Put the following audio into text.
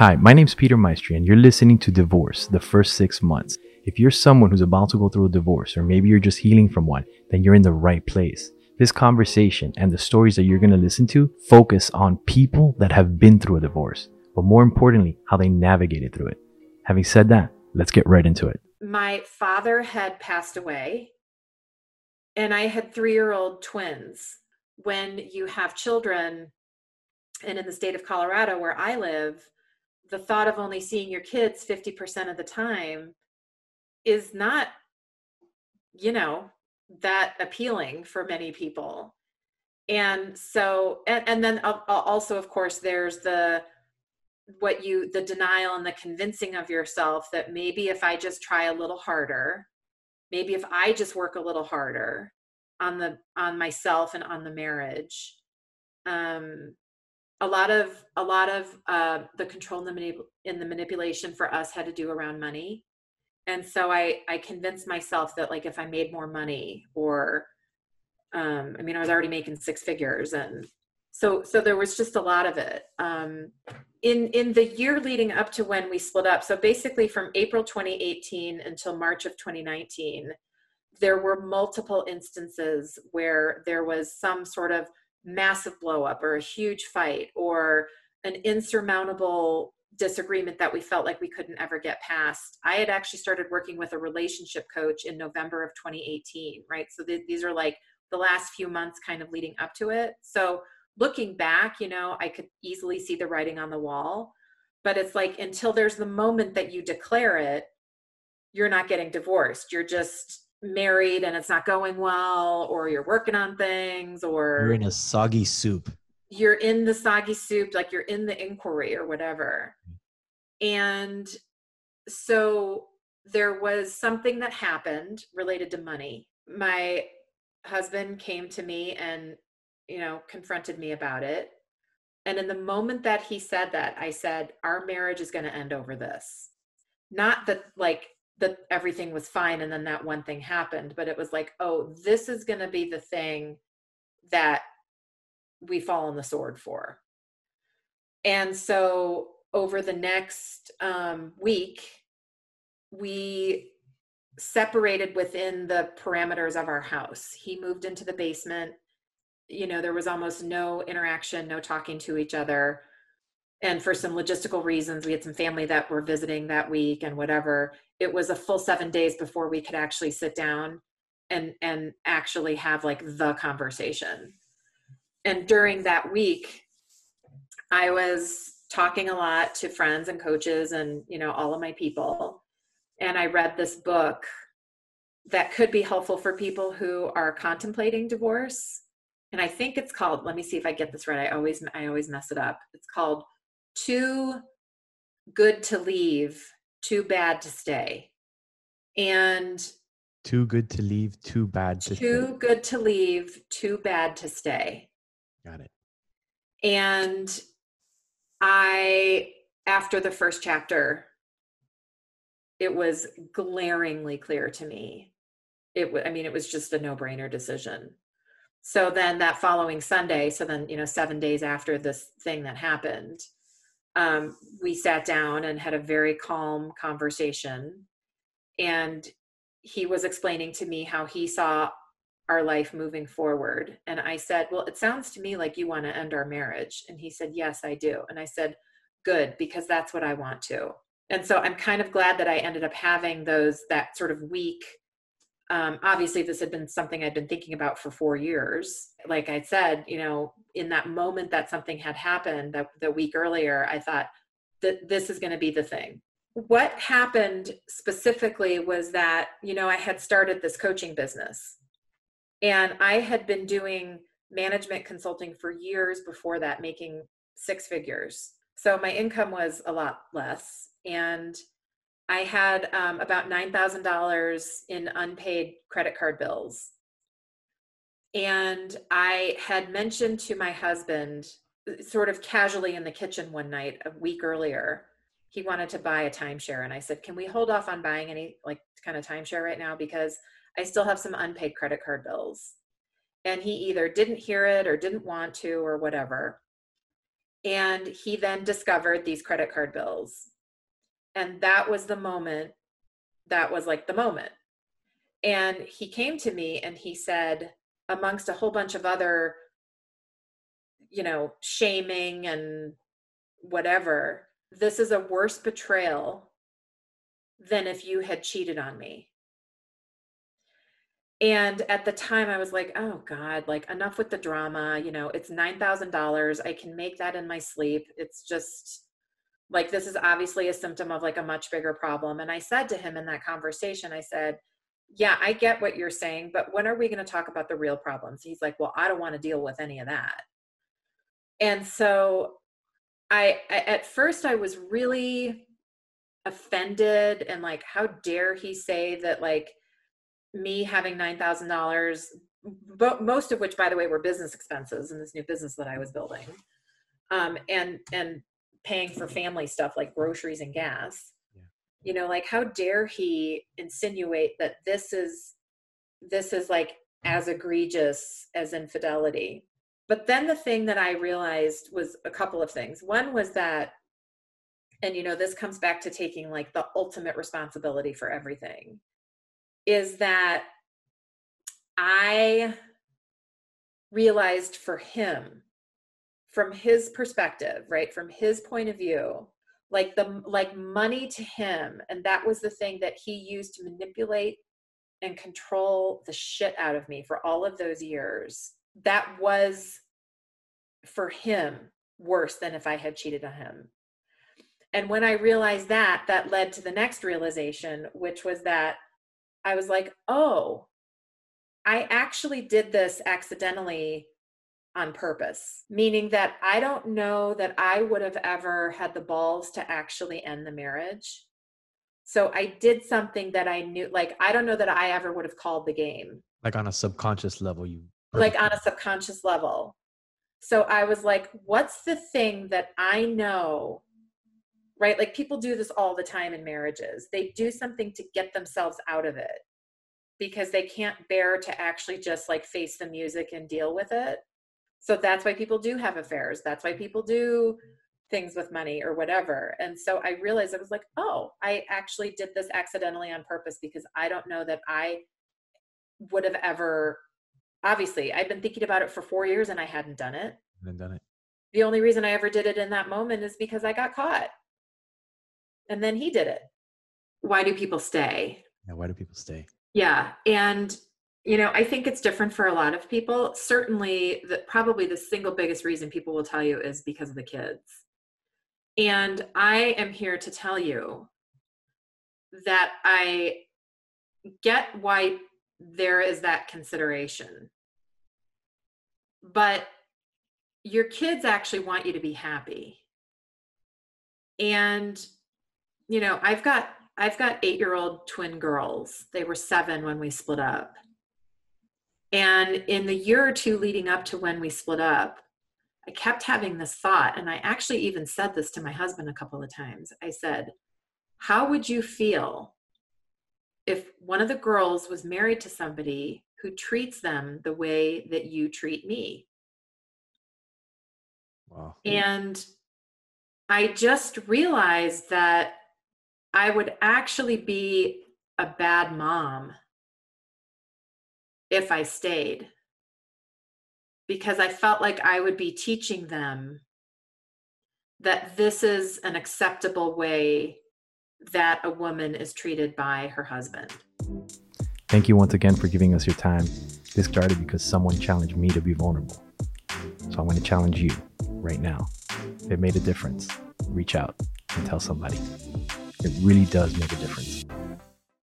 Hi, my name's Peter Maestri, and you're listening to Divorce, the first six months. If you're someone who's about to go through a divorce, or maybe you're just healing from one, then you're in the right place. This conversation and the stories that you're going to listen to focus on people that have been through a divorce, but more importantly, how they navigated through it. Having said that, let's get right into it. My father had passed away, and I had three year old twins. When you have children, and in the state of Colorado where I live, the thought of only seeing your kids 50% of the time is not you know that appealing for many people. And so and, and then also of course there's the what you the denial and the convincing of yourself that maybe if i just try a little harder maybe if i just work a little harder on the on myself and on the marriage um a lot of a lot of uh, the control in the, the manipulation for us had to do around money. And so i i convinced myself that like if i made more money or um i mean i was already making six figures and so so there was just a lot of it. Um in in the year leading up to when we split up so basically from april 2018 until march of 2019 there were multiple instances where there was some sort of massive blow up or a huge fight or an insurmountable disagreement that we felt like we couldn't ever get past. I had actually started working with a relationship coach in November of 2018, right? So th- these are like the last few months kind of leading up to it. So looking back, you know, I could easily see the writing on the wall, but it's like until there's the moment that you declare it, you're not getting divorced. You're just married and it's not going well or you're working on things or you're in a soggy soup. You're in the soggy soup like you're in the inquiry or whatever. And so there was something that happened related to money. My husband came to me and you know confronted me about it. And in the moment that he said that i said our marriage is going to end over this. Not that like that everything was fine and then that one thing happened but it was like oh this is going to be the thing that we fall on the sword for. And so over the next um, week we separated within the parameters of our house. He moved into the basement. You know there was almost no interaction no talking to each other. And for some logistical reasons we had some family that were visiting that week and whatever it was a full seven days before we could actually sit down and and actually have like the conversation. And during that week i was talking a lot to friends and coaches and you know all of my people. And i read this book that could be helpful for people who are contemplating divorce. And i think it's called let me see if i get this right. I always i always mess it up. It's called too good to leave, too bad to stay. And too good to leave, too bad to Too stay. good to leave, too bad to stay. Got it. And I after the first chapter it was glaringly clear to me. It I mean it was just a no-brainer decision. So then that following Sunday, so then you know 7 days after this thing that happened, um, we sat down and had a very calm conversation. And he was explaining to me how he saw our life moving forward. And I said, Well, it sounds to me like you want to end our marriage. And he said, Yes, I do. And I said, Good, because that's what I want to. And so I'm kind of glad that I ended up having those, that sort of week um, obviously this had been something i'd been thinking about for four years. Like i said you know in that moment that something had happened that the week earlier i thought that this is going to be the thing. What happened specifically was that you know i had started this coaching business. And i had been doing management consulting for years before that making six figures. So my income was a lot less. And I had um, about $9,000 in unpaid credit card bills. And I had mentioned to my husband, sort of casually in the kitchen one night a week earlier, he wanted to buy a timeshare. And I said, Can we hold off on buying any like kind of timeshare right now? Because I still have some unpaid credit card bills. And he either didn't hear it or didn't want to or whatever. And he then discovered these credit card bills. And that was the moment that was like the moment. And he came to me and he said, amongst a whole bunch of other, you know, shaming and whatever, this is a worse betrayal than if you had cheated on me. And at the time, I was like, oh God, like enough with the drama. You know, it's $9,000. I can make that in my sleep. It's just like, this is obviously a symptom of like a much bigger problem. And I said to him in that conversation, I said, yeah, I get what you're saying, but when are we going to talk about the real problems? He's like, well, I don't want to deal with any of that. And so I, I at first I was really offended and like, how dare he say that like me having $9,000, but most of which, by the way, were business expenses in this new business that I was building. Um, and, and paying for family stuff like groceries and gas you know like how dare he insinuate that this is this is like as egregious as infidelity. But then the thing that i realized was a couple of things. One was that and you know this comes back to taking like the ultimate responsibility for everything is that i realized for him from his perspective right from his point of view like the like money to him and that was the thing that he used to manipulate and control the shit out of me for all of those years. That was for him worse than if i had cheated on him. And when i realized that that led to the next realization which was that i was like oh i actually did this accidentally on purpose, meaning that I don't know that I would have ever had the balls to actually end the marriage. So I did something that I knew, like, I don't know that I ever would have called the game. Like on a subconscious level, you. Like on a subconscious level. So I was like, what's the thing that I know? Right? Like people do this all the time in marriages. They do something to get themselves out of it because they can't bear to actually just like face the music and deal with it so that's why people do have affairs. That's why people do things with money or whatever. And so i realized i was like oh i actually did this accidentally on purpose because i don't know that i would have ever obviously i've been thinking about it for four years and i hadn't done it. And done it. The only reason i ever did it in that moment is because i got caught. And then he did it. Why do people stay? Yeah why do people stay? Yeah and you know i think it's different for a lot of people. Certainly the probably the single biggest reason people will tell you is because of the kids. And i am here to tell you that i get why there is that consideration. But your kids actually want you to be happy. And you know i've got i've got 8 year old twin girls. They were 7 when we split up and in the year or two leading up to when we split up, I kept having this thought. And I actually even said this to my husband a couple of times. I said, How would you feel if one of the girls was married to somebody who treats them the way that you treat me? Wow. And I just realized that I would actually be a bad mom if I stayed because I felt like I would be teaching them that this is an acceptable way that a woman is treated by her husband. Thank you once again for giving us your time. This started because someone challenged me to be vulnerable. So I'm going to challenge you right now. If it made a difference, reach out and tell somebody. It really does make a difference.